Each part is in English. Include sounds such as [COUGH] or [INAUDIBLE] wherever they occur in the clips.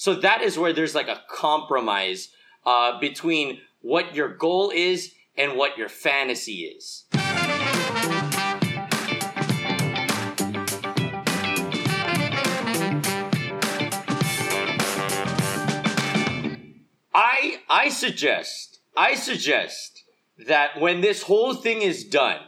So that is where there's like a compromise uh, between what your goal is and what your fantasy is. I I suggest I suggest that when this whole thing is done,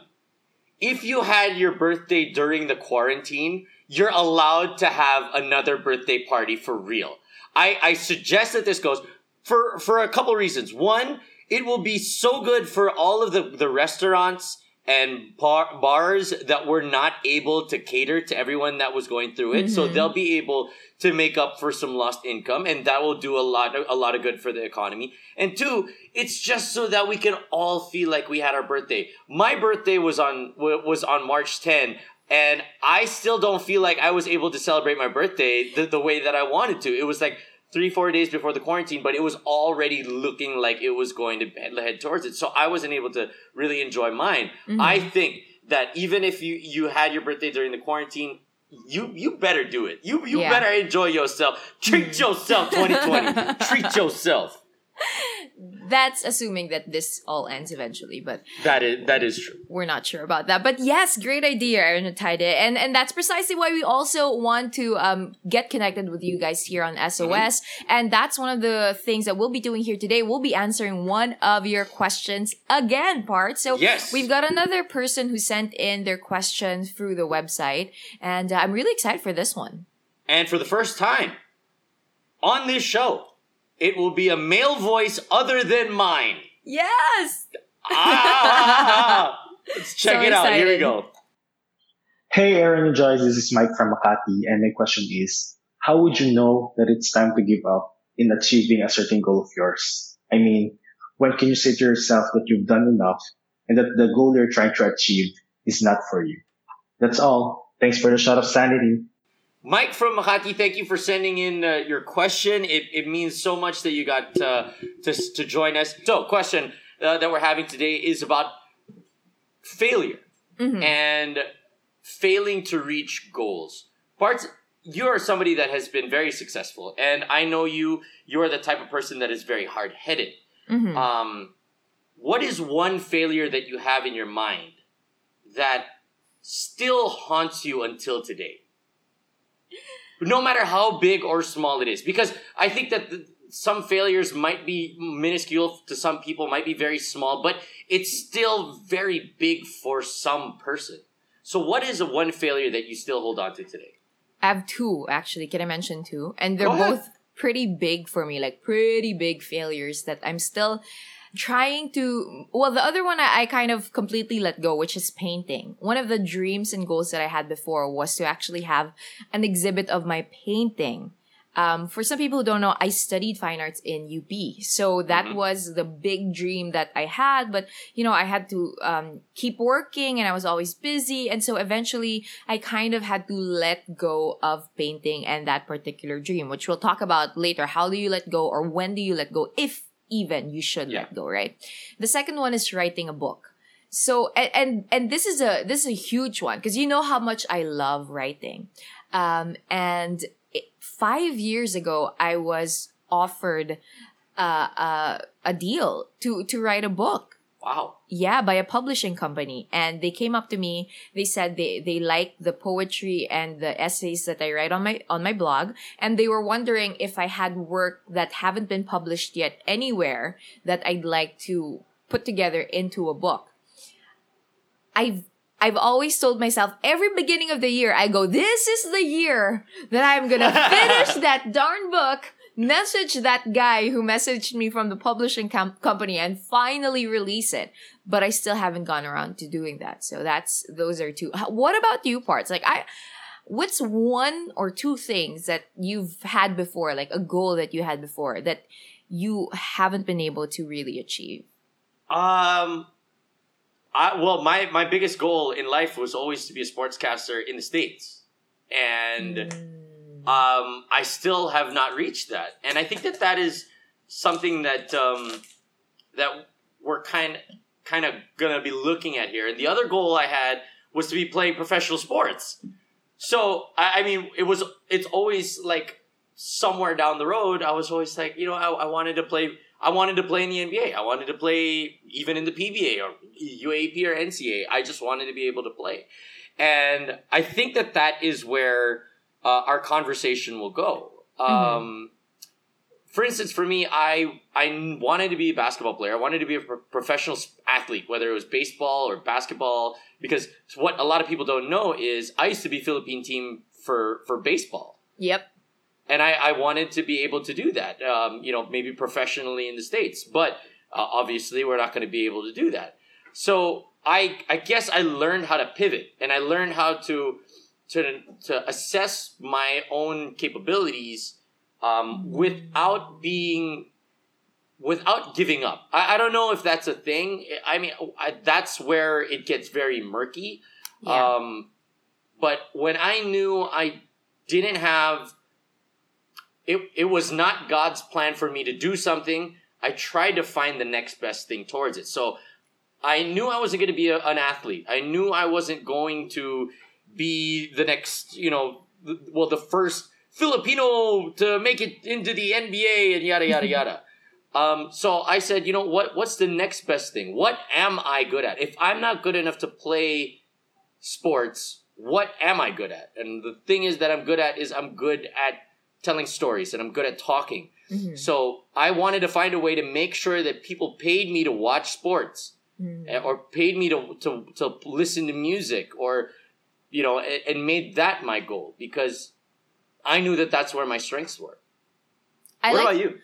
if you had your birthday during the quarantine, you're allowed to have another birthday party for real. I, I suggest that this goes for for a couple reasons. One, it will be so good for all of the, the restaurants and bar, bars that were not able to cater to everyone that was going through it. Mm-hmm. So they'll be able to make up for some lost income and that will do a lot a lot of good for the economy. And two, it's just so that we can all feel like we had our birthday. My birthday was on was on March 10 and I still don't feel like I was able to celebrate my birthday the, the way that I wanted to. It was like three four days before the quarantine but it was already looking like it was going to head towards it so i wasn't able to really enjoy mine mm-hmm. i think that even if you you had your birthday during the quarantine you you better do it you you yeah. better enjoy yourself treat mm-hmm. yourself 2020 [LAUGHS] treat yourself that's assuming that this all ends eventually, but that is that is true. We're not sure about that, but yes, great idea, Aaron Atayde, and and that's precisely why we also want to um get connected with you guys here on SOS, mm-hmm. and that's one of the things that we'll be doing here today. We'll be answering one of your questions again, part. So yes, we've got another person who sent in their questions through the website, and uh, I'm really excited for this one. And for the first time on this show, it will be a male voice other than mine. Yes. ah, [LAUGHS] let's check so it out. Here we go. Hey, Aaron and Joyce. This is Mike from Makati, and my question is: How would you know that it's time to give up in achieving a certain goal of yours? I mean, when can you say to yourself that you've done enough and that the goal you're trying to achieve is not for you? That's all. Thanks for the shot of sanity. Mike from Makati, thank you for sending in uh, your question. It, it means so much that you got uh, to, to join us. So, question uh, that we're having today is about failure mm-hmm. and failing to reach goals. Parts, you are somebody that has been very successful, and I know you. You are the type of person that is very hard headed. Mm-hmm. Um, what is one failure that you have in your mind that still haunts you until today? No matter how big or small it is. Because I think that the, some failures might be minuscule to some people, might be very small, but it's still very big for some person. So, what is the one failure that you still hold on to today? I have two, actually. Can I mention two? And they're both pretty big for me, like pretty big failures that I'm still trying to well the other one I, I, kind of completely let go which is painting. One of the dreams and goals that i had before was to actually have an exhibit of my painting. Um, for some people who don't know i studied fine arts in up so that mm-hmm. was the big dream that i had but you know i had to um, keep working and i was always busy. And so eventually i kind of had to let go of painting and that particular dream which we'll talk about later. How do you let go or when do you let go if even you should yeah. let go, right? The second one is writing a book. So and and, and this is a this is a huge one because you know how much I love writing. Um, and it, five years ago, I was offered uh, uh, a deal to to write a book Wow. Yeah, by a publishing company. And they came up to me. They said they, they like the poetry and the essays that I write on my, on my blog. And they were wondering if I had work that haven't been published yet anywhere that I'd like to put together into a book. I've I've always told myself every beginning of the year, I go, this is the year that I'm gonna [LAUGHS] finish that darn book message that guy who messaged me from the publishing com- company and finally release it. But I still haven't gone around to doing that. So that's, those are two. What about you parts? Like I, what's one or two things that you've had before, like a goal that you had before that you haven't been able to really achieve? Um, I, well, my, my biggest goal in life was always to be a sportscaster in the States. And, mm um, I still have not reached that, and I think that that is something that um, that we're kind kind of gonna be looking at here. And the other goal I had was to be playing professional sports. So I, I mean, it was it's always like somewhere down the road, I was always like, you know, I, I wanted to play. I wanted to play in the NBA. I wanted to play even in the PBA or UAP or NCAA. I just wanted to be able to play, and I think that that is where uh, our conversation will go. Mm-hmm. Um, for instance, for me, I I wanted to be a basketball player. I wanted to be a pro- professional athlete, whether it was baseball or basketball. Because what a lot of people don't know is I used to be Philippine team for for baseball. Yep. And I, I wanted to be able to do that, um, you know, maybe professionally in the states, but uh, obviously we're not going to be able to do that. So I I guess I learned how to pivot, and I learned how to to to assess my own capabilities um, without being without giving up. I, I don't know if that's a thing. I mean, I, that's where it gets very murky. Yeah. Um, but when I knew I didn't have it, it was not God's plan for me to do something. I tried to find the next best thing towards it. So I knew I wasn't going to be a, an athlete. I knew I wasn't going to be the next, you know, well, the first Filipino to make it into the NBA and yada yada [LAUGHS] yada. Um, so I said, you know what? What's the next best thing? What am I good at? If I'm not good enough to play sports, what am I good at? And the thing is that I'm good at is I'm good at telling stories and I'm good at talking. Mm-hmm. So I wanted to find a way to make sure that people paid me to watch sports mm-hmm. or paid me to, to, to listen to music or, you know, and, and made that my goal because I knew that that's where my strengths were. I what like, about you?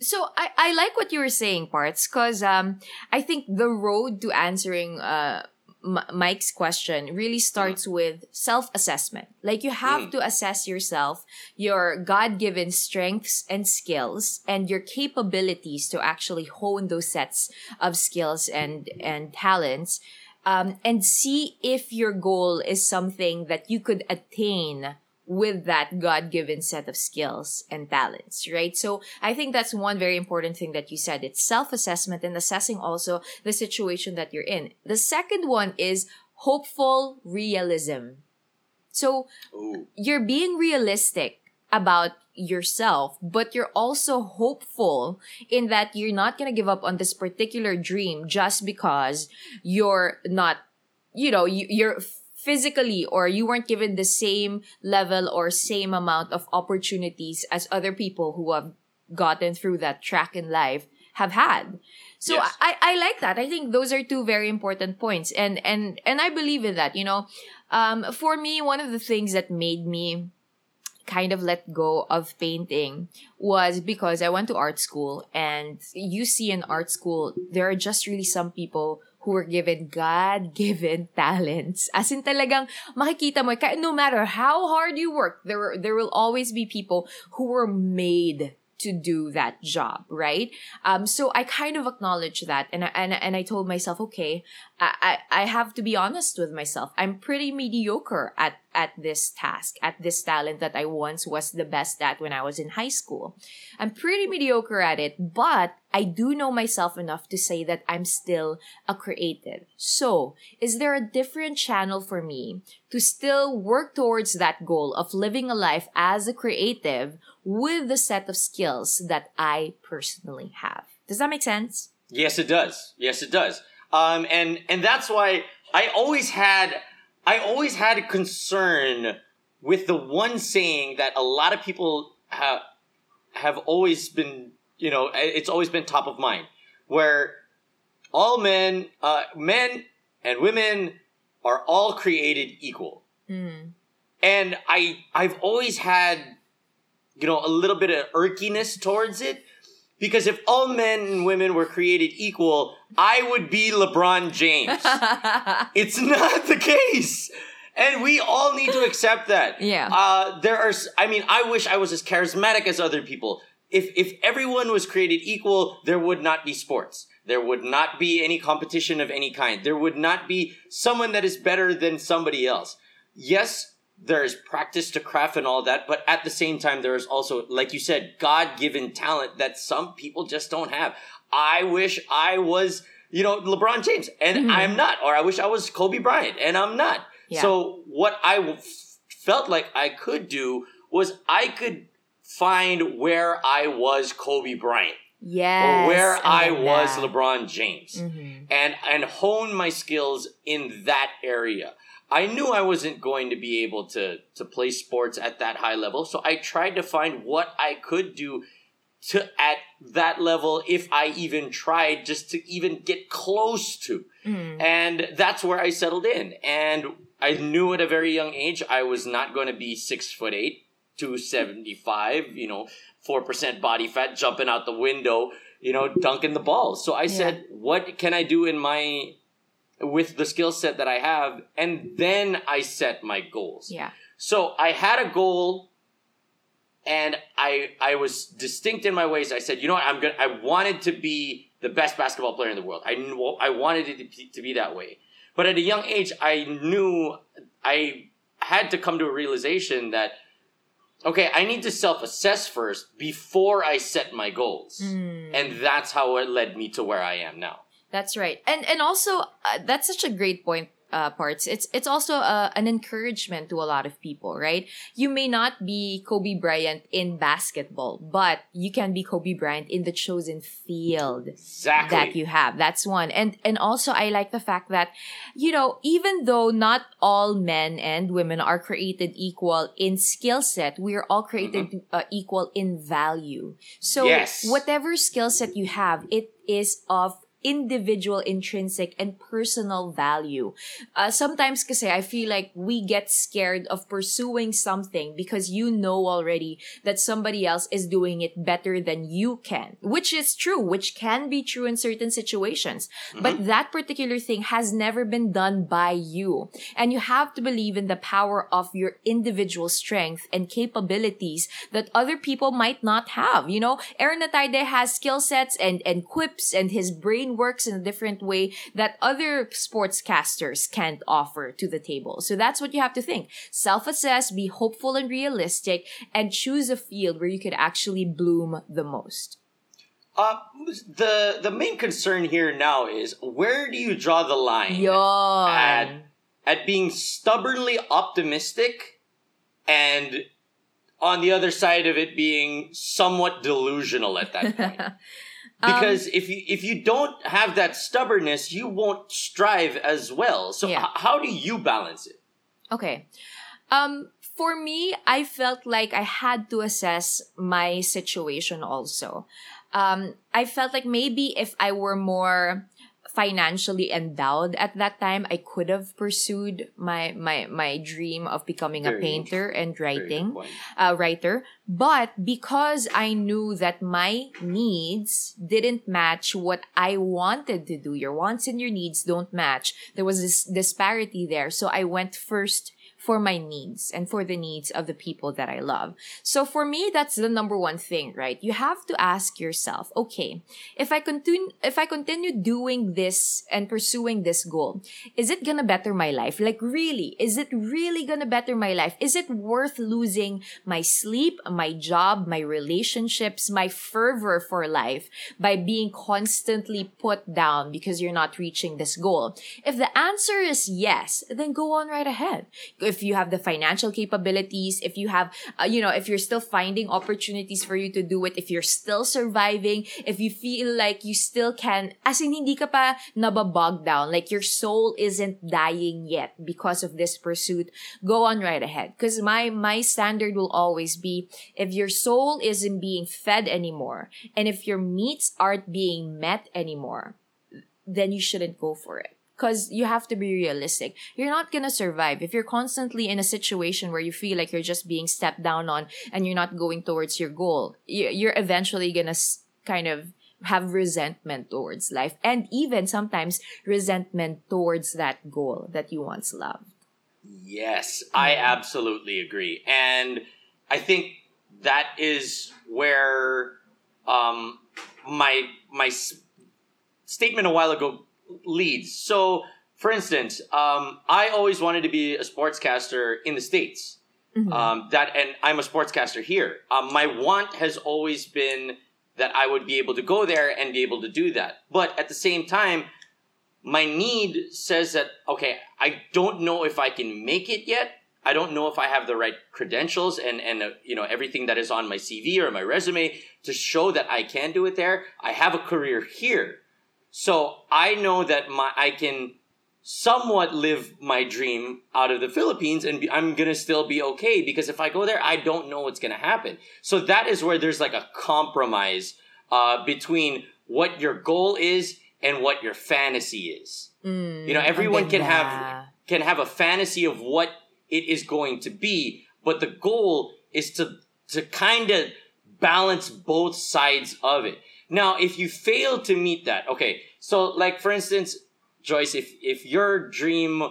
So I, I like what you were saying, parts, because um I think the road to answering uh M- Mike's question really starts mm. with self assessment. Like you have mm. to assess yourself, your God given strengths and skills, and your capabilities to actually hone those sets of skills and and talents, um, and see if your goal is something that you could attain with that God given set of skills and talents, right? So I think that's one very important thing that you said. It's self assessment and assessing also the situation that you're in. The second one is hopeful realism. So Ooh. you're being realistic about yourself, but you're also hopeful in that you're not going to give up on this particular dream just because you're not, you know, you, you're physically or you weren't given the same level or same amount of opportunities as other people who have gotten through that track in life have had. So yes. I, I like that. I think those are two very important points. And and and I believe in that. You know, um, for me, one of the things that made me kind of let go of painting was because I went to art school and you see in art school there are just really some people who were given God-given [LAUGHS] talents. As in talagang makikita mo, no matter how hard you work, there, there will always be people who were made to do that job, right? Um, so I kind of acknowledge that, and I, and and I told myself, okay, I, I I have to be honest with myself. I'm pretty mediocre at at this task, at this talent that I once was the best at when I was in high school. I'm pretty mediocre at it, but I do know myself enough to say that I'm still a creative. So, is there a different channel for me to still work towards that goal of living a life as a creative with the set of skills that I personally have? Does that make sense? Yes, it does. Yes, it does. Um, and and that's why I always had I always had a concern with the one saying that a lot of people have have always been, you know, it's always been top of mind, where all men, uh, men and women are all created equal. Mm. And I I've always had, you know, a little bit of irkiness towards it because if all men and women were created equal, I would be LeBron James. [LAUGHS] it's not the case. And we all need to accept that. Yeah. Uh, there are, I mean, I wish I was as charismatic as other people. If, if everyone was created equal, there would not be sports. There would not be any competition of any kind. There would not be someone that is better than somebody else. Yes, there's practice to craft and all that, but at the same time, there is also, like you said, God given talent that some people just don't have. I wish I was, you know, LeBron James, and mm-hmm. I'm not, or I wish I was Kobe Bryant, and I'm not. Yeah. So, what I felt like I could do was I could find where I was Kobe Bryant Yes. or where I, love was that. LeBron James Mhm. and and hone my skills in that area. I knew I wasn't going to be able to to play sports at that high level, so I tried to find what I could do to at that level if I even tried just to even get close to. Mhm. And that's where I settled in. And I knew at a very young age I was not going to be six foot eight, 275, you know, 4% body fat jumping out the window, you know, dunking the ball. So I said, what can I do in my, with the skill set that I have? And then I set my goals. Yeah. So I had a goal and I I was distinct in my ways. I said, you know what, I'm gonna I wanted to be the best basketball player in the world. I knew I wanted it to be, to be that way. But at a young age, I knew I had to come to a realization that okay, I need to self-assess first before I set my goals. Mm. And that's how it led me to where I am now. That's right, and and also uh, that's such a great point. Uh, parts. It's it's also uh, an encouragement to a lot of people, right? You may not be Kobe Bryant in basketball, but you can be Kobe Bryant in the chosen field Exactly. that you have. That's one. And and also I like the fact that you know, even though not all men and women are created equal in skill set, we are all created uh, equal in value. So Yes. whatever skill set you have, it is of individual intrinsic and personal value. Uh, sometimes kasi I feel like we get scared of pursuing something because you know already that somebody else is doing it better than you can, which is true, which can be true in certain situations. But that particular thing has never been done by you. And you have to believe in the power of your individual strength and capabilities that other people might not have. You know, Aaron has skill sets and, and quips and his brain works in a different way that other sportscasters can't offer to the table. So that's what you have to think. Self-assess, be hopeful and realistic, and choose a field where you could actually bloom the most. Uh, the the main concern here now is where do you draw the line Yon. at at being stubbornly optimistic and on the other side of it being somewhat delusional at that point. [LAUGHS] Um, Because if you if you don't have that stubbornness, you won't strive as well. So Yeah. h- how do you balance it? Okay. Um, for me, I felt like I had to assess my situation also. Um, I felt like maybe if I were more financially endowed at that time, I could have pursued my my my dream of becoming a painter and writing uh, writer. But because I knew that my needs didn't match what I wanted to do, your wants and your needs don't match. There was this disparity there. So I went first for my needs and for the needs of the people that I love. So for me, that's the number one thing, right? You have to ask yourself, okay, if I continue, if I continue doing this and pursuing this goal, is it gonna better my life? Like really, is it really gonna better my life? Is it worth losing my sleep, my job, my relationships, my fervor for life by being constantly put down because you're not reaching this goal? If the answer is yes, then go on right ahead. If you have the financial capabilities, if you have, uh, you know, if you're still finding opportunities for you to do it, if you're still surviving, if you feel like you still can, as in hindi ka pa nababog down, like your soul isn't dying yet because of this pursuit, go on right ahead. Because my, my standard will always be, if your soul isn't being fed anymore, and if your needs aren't being met anymore, then you shouldn't go for it. Because you have to be realistic. You're not gonna survive if you're constantly in a situation where you feel like you're just being stepped down on and you're not going towards your goal. You- You're eventually gonna kind of have resentment towards life and even sometimes resentment towards that goal that you once loved. Yes, I absolutely agree. And I think that is where um, my my s- statement a while ago leads. So, for instance, um, I always wanted to be a sportscaster in the states. Mhm. Um, that and I'm a sportscaster here. Um, my want has always been that I would be able to go there and be able to do that. But at the same time, my need says that okay, I don't know if I can make it yet. I don't know if I have the right credentials and and uh, you know everything that is on my CV or my resume to show that I can do it there. I have a career here, so I know that my I can somewhat live my dream out of the Philippines and be, I'm gonna still be okay because if I go there, I don't know what's gonna happen. So that is where there's like a compromise uh, between what your goal is and what your fantasy is. Mm, you know, everyone can maganda. have can have a fantasy of what it is going to be, but the goal is to to kind of balance both sides of it. Now, if you fail to meet that, okay, so like for instance, Joyce, if if your dream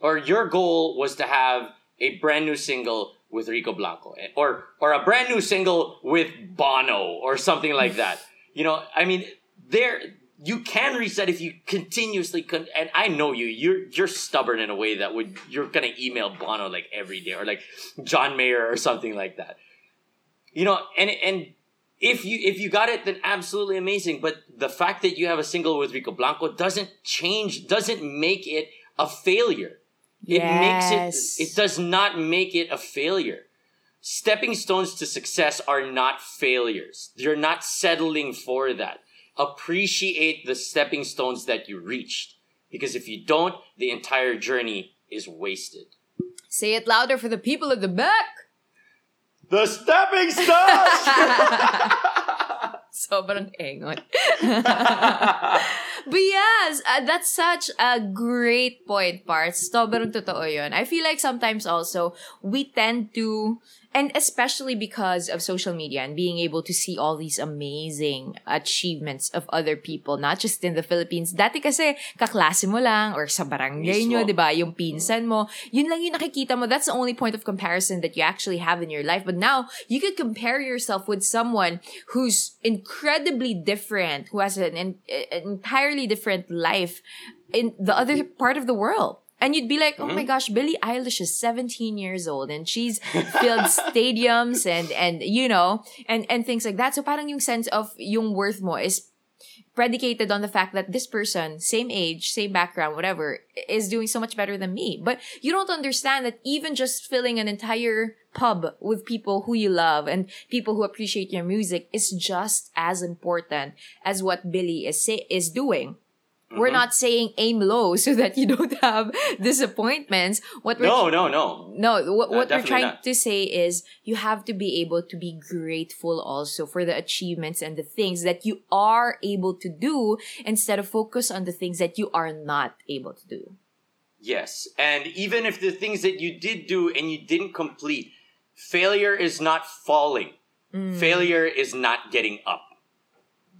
or your goal was to have a brand new single with Rico Blanco eh, or or a brand new single with Bono or something like that, [LAUGHS] you know, I mean, there you can reach that if you continuously con- and I know you you're you're stubborn in a way that would you're gonna email Bono like every day or like John Mayer or something like that. You know, and and if you if you got it, then absolutely amazing. But the fact that you have a single with Rico Blanco doesn't change, doesn't make it a failure. It Yes. makes it it does not make it a failure. Stepping stones to success are not failures. You're not settling for that. Appreciate the stepping stones that you reached. Because if you don't, the entire journey is wasted. Say it louder for the people at the back. The stepping stones! [LAUGHS] Sobrang engon. [LAUGHS] But yes, uh, that's such a great point, Parts. Sobrang totoo yun. I feel like sometimes also, we tend to, and especially because of social media and being able to see all these amazing achievements of other people, not just in the Philippines. Dati kasi, kaklase mo lang, or sa barangay nyo, di ba? Yung pinsan mo. Yun lang yung nakikita mo. That's the only point of comparison that you actually have in your life. But now, you could compare yourself with someone who's incredibly different, who has an, an entirely different life in the other part of the world. And you'd be like, oh my mm-hmm. gosh, Billie Eilish is 17 years old and she's filled [LAUGHS] stadiums and, and, you know, and, and things like that. So parang yung sense of yung worth mo is predicated on the fact that this person, same age, same background, whatever, is doing so much better than me. But you don't understand that even just filling an entire pub with people who you love and people who appreciate your music is just as important as what Billie is say- is doing. We're mm-hmm. not saying aim low [LAUGHS] so that you don't have [LAUGHS] disappointments. What we're no, no, no. no, what, what we're trying not. to say is you have to be able to be grateful also for the achievements and the things that you are able to do instead of focus on the things that you are not able to do. Yes. And even if the things that you did do and you didn't complete, failure is not falling. Mm. Failure is not getting up.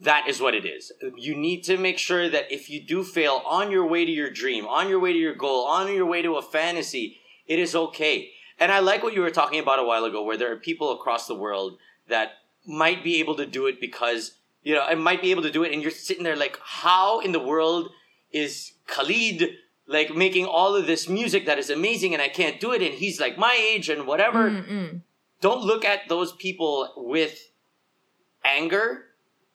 That is what it is. You need to make sure that if you do fail on your way to your dream, on your way to your goal, on your way to a fantasy, it is okay. And I like what you were talking about a while ago, where there are people across the world that might be able to do it because, you know, I might be able to do it, and you're sitting there like, how in the world is Khalid like making all of this music that is amazing and I can't do it and he's like my age and whatever. Mm-mm. Don't look at those people with anger.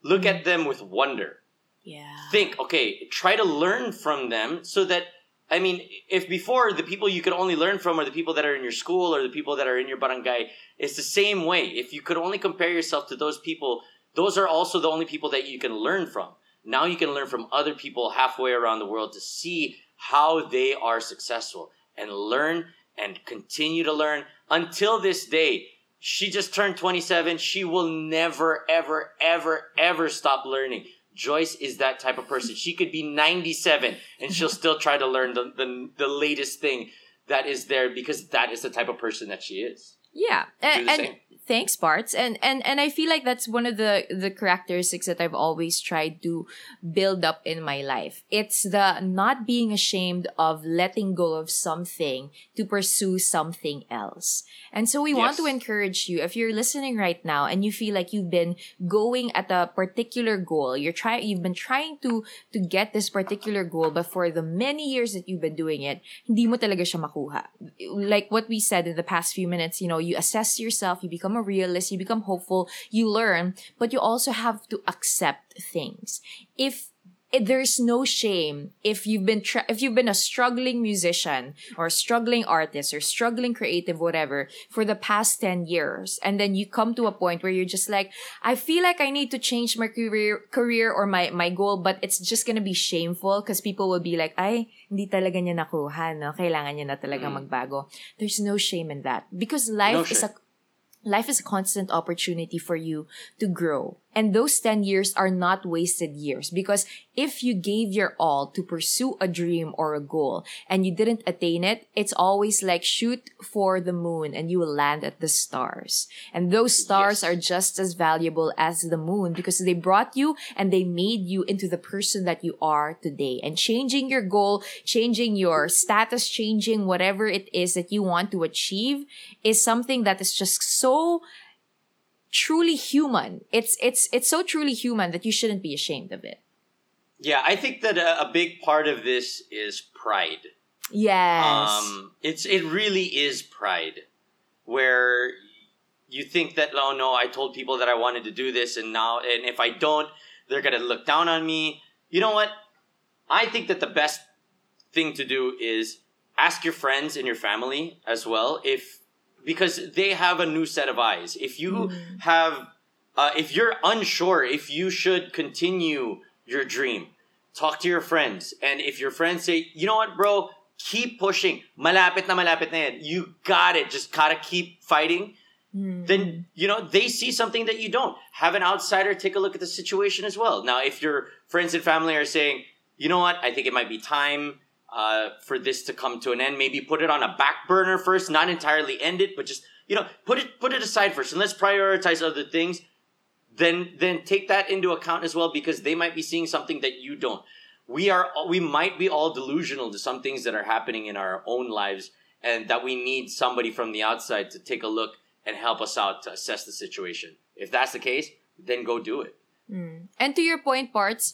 Look hmm. at them with wonder. Yeah. Think, okay, try to learn from them so that I mean, if before the people you could only learn from are the people that are in your school or the people that are in your barangay, it's the same way. If you could only compare yourself to those people, those are also the only people that you can learn from. Now you can learn from other people halfway around the world to see how they are successful and learn and continue to learn until this day. She just turned 27. She will never, ever, ever, ever stop learning. Joyce is that type of person. She could be 97 and she'll [LAUGHS] still try to learn the, the, the latest thing that is there because that is the type of person that she is. Yeah, and, and thanks, Parts, and and and I feel like that's one of the the characteristics that I've always tried to build up in my life. It's the not being ashamed of letting go of something to pursue something else. And so we want to encourage you if you're listening right now and you feel like you've been going at a particular goal, you're trying you've been trying to to get this particular goal, but for the many years that you've been doing it, hindi mo talaga siya makuha. Like what we said in the past few minutes, you know, you assess yourself, you become a realist, you become hopeful, you learn, but you also have to accept things. If there's no shame if you've been tra- if you've been a struggling musician or struggling artist or struggling creative whatever for the past 10 years and then you come to a point where you're just like I feel like I need to change my career career or my my goal but it's just gonna be shameful because people will be like ay hindi talaga niya nakuha no kailangan niya na talaga mm. magbago there's no shame in that because life no is a life is a constant opportunity for you to grow. And those 10 years are not wasted years because if you gave your all to pursue a dream or a goal and you didn't attain it, it's always like shoot for the moon and you will land at the stars. And those stars yes. are just as valuable as the moon because they brought you and they made you into the person that you are today. And changing your goal, changing your status, changing whatever it is that you want to achieve is something that is just so truly human. It's it's it's so truly human that you shouldn't be ashamed of it. Yeah, I think that a, a big part of this is pride. Yes. Um, it's it really is pride, where you think that oh no, I told people that I wanted to do this, and now and if I don't, they're gonna look down on me. You know what? I think that the best thing to do is ask your friends and your family as well if because they have a new set of eyes. If you mm. have, uh, if you're unsure if you should continue your dream, talk to your friends. And if your friends say, you know what, bro, keep pushing. Malapit na malapit na yan. You got it. Just gotta keep fighting. Mm. Then, you know, they see something that you don't. Have an outsider take a look at the situation as well. Now, if your friends and family are saying, you know what, I think it might be time uh, for this to come to an end. Maybe put it on a back burner first, not entirely end it, but just you know put it put it aside first, and let's prioritize other things. Then then take that into account as well because they might be seeing something that you don't. We are we might be all delusional to some things that are happening in our own lives, and that we need somebody from the outside to take a look and help us out to assess the situation. If that's the case, then go do it. Mm. And to your point, parts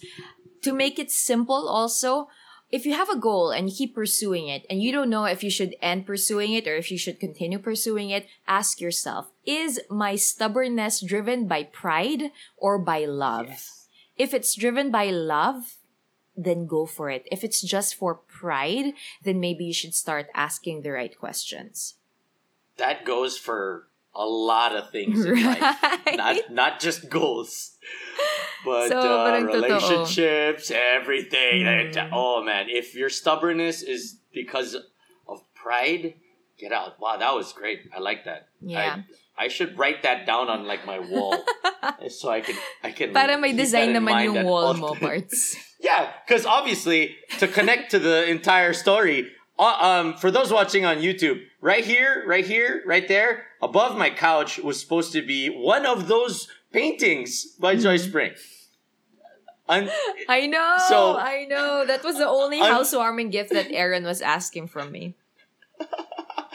to make it simple also if you have a goal and you keep pursuing it and you don't know if you should end pursuing it or if you should continue pursuing it, ask yourself, is my stubbornness driven by pride or by love? Yes. If it's driven by love, then go for it. If it's just for pride, then maybe you should start asking the right questions. That goes for a lot of things in [LAUGHS] right. life, not not just goals, but, so, uh, relationships, everything. Mm. Oh man, if your stubbornness is because of pride, get out. Wow, that was great. I like that. Yeah. I, I should write that down on like my wall [LAUGHS] so I can I can. Para may design naman yung wall mo parts. [LAUGHS] yeah, because obviously to connect to the entire story, uh, um, for those watching on YouTube, right here, right here, right there, above my couch was supposed to be one of those paintings by mm-hmm. Spring. Un- I know, so, I know. That was the only un- housewarming gift that Aaron was asking from me. [LAUGHS]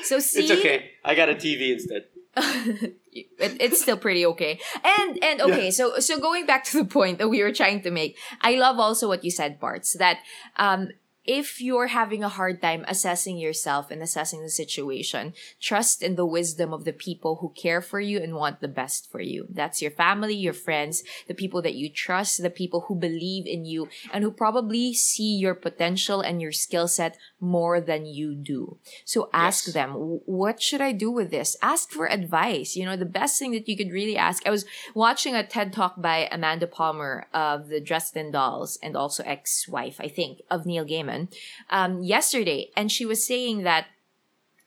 So see, it's okay. I got a TV instead. [LAUGHS] it, it's still pretty okay. And and okay, yeah. so so going back to the point that we were trying to make, I love also what you said, parts that um if you're having a hard time assessing yourself and assessing the situation, trust in the wisdom of the people who care for you and want the best for you. That's your family, your friends, the people that you trust, the people who believe in you and who probably see your potential and your skill set more than you do. So ask yes. them, what should I do with this? Ask for advice. You know, the best thing that you could really ask. I was watching a TED talk by Amanda Palmer of the Dresden Dolls and also ex-wife, I think, of Neil Gaiman woman um, yesterday, and she was saying that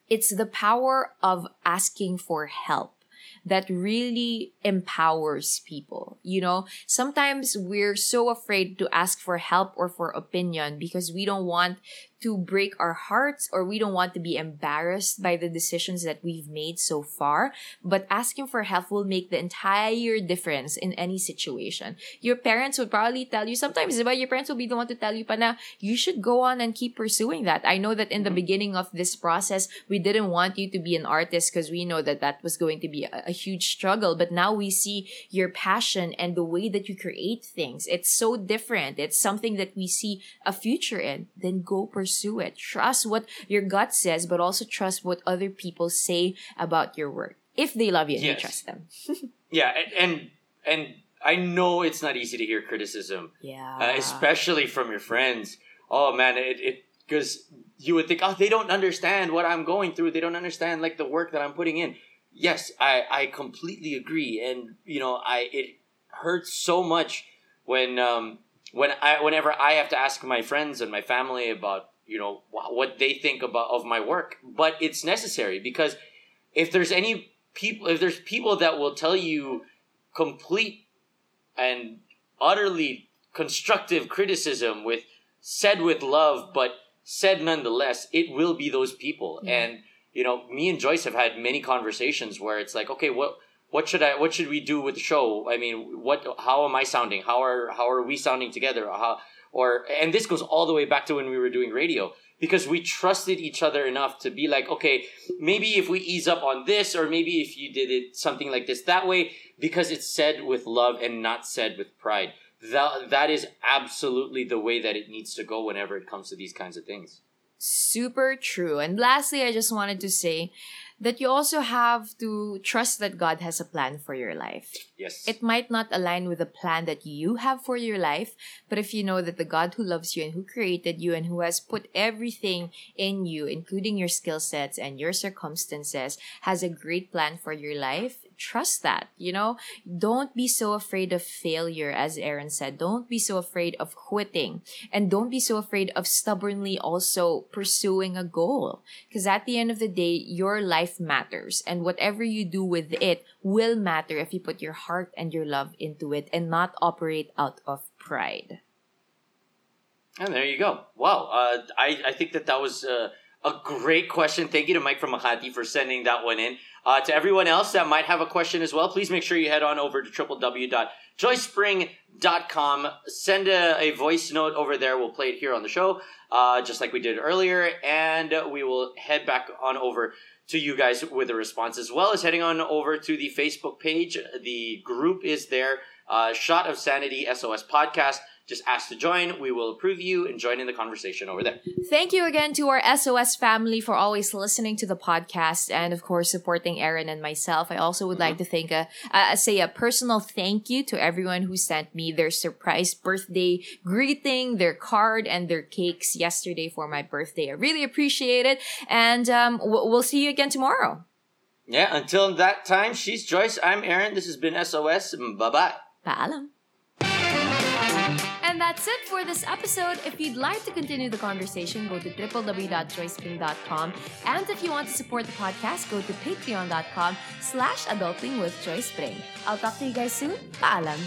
it's the power of asking for help that really empowers people. You know, sometimes we're so afraid to ask for help or for opinion because we don't want to break our hearts or we don't want to be embarrassed by the decisions that we've made so far. But asking for help will make the entire difference in any situation. Your parents would probably tell you sometimes, but your parents will be the one to tell you, pana, you should go on and keep pursuing that. I know that in the mm-hmm. beginning of this process, we didn't want you to be an artist because we know that that was going to be a, a huge struggle. But now we see your passion and the way that you create things. It's so different. It's something that we see a future in. Then go pursue pursue it. Trust what your gut says, but also trust what other people say about your work. If they love you and yes. you trust them. [LAUGHS] yeah, and, and and I know it's not easy to hear criticism, Yeah. uh, especially from your friends. Oh man, it it because you would think, oh, they don't understand what I'm going through. They don't understand like the work that I'm putting in. Yes, I I completely agree, and you know, I it hurts so much when um when I whenever I have to ask my friends and my family about you know what they think about of my work, but it's necessary because if there's any people if there's people that will tell you complete and utterly constructive criticism with said with love but said nonetheless it will be those people. Yeah. and you know me and joyce have had many conversations where it's like okay what what should i what should we do with the show? I mean what how am i sounding? How are how are we sounding together? How or and this goes all the way back to when we were doing radio because we trusted each other enough to be like okay maybe if we ease up on this or maybe if you did it something like this that way because it's said with love and not said with pride that that is absolutely the way that it needs to go whenever it comes to these kinds of things Super true. And lastly, I just wanted to say that you also have to trust that God has a plan for your life. yes It might not align with the plan that you have for your life, but if you know that the God who loves you and who created you and who has put everything in you, including your skill sets and your circumstances, has a great plan for your life, trust that. You know, don't be so afraid of failure, as Aaron said. Don't be so afraid of quitting. And don't be so afraid of stubbornly also pursuing a goal. Because at the end of the day, your life matters. And whatever you do with it will matter if you put your heart and your love into it and not operate out of pride. And there you go. Wow. Uh, I, I think that that was uh, a great question. Thank you to Mike from Makati for sending that one in. Uh, to everyone else that might have a question as well, please make sure you head on over to www.joycepring.com. Send a, a voice note over there. We'll play it here on the show, uh, just like we did earlier. And we will head back on over to you guys with a response, as well as heading on over to the Facebook page. The group is there. Uh, Shot of Sanity SOS podcast. Just ask to join. We will approve you and join in the conversation over there. Thank you again to our SOS family for always listening to the podcast and, of course, supporting Aaron and myself. I also would like to thank a, uh, say a personal thank you to everyone who sent me their surprise birthday greeting, their card, and their cakes yesterday for my birthday. I really appreciate it. And um, we'll see you again tomorrow. Yeah, until that time, she's Joyce. I'm Aaron. This has been SOS. Bye bye. Paalam. And that's it for this episode. If you'd like to continue the conversation, go to www.joycepring.com. And if you want to support the podcast, go to patreon.com slash adulting with Joyce Pring. I'll talk to you guys soon. Paalam.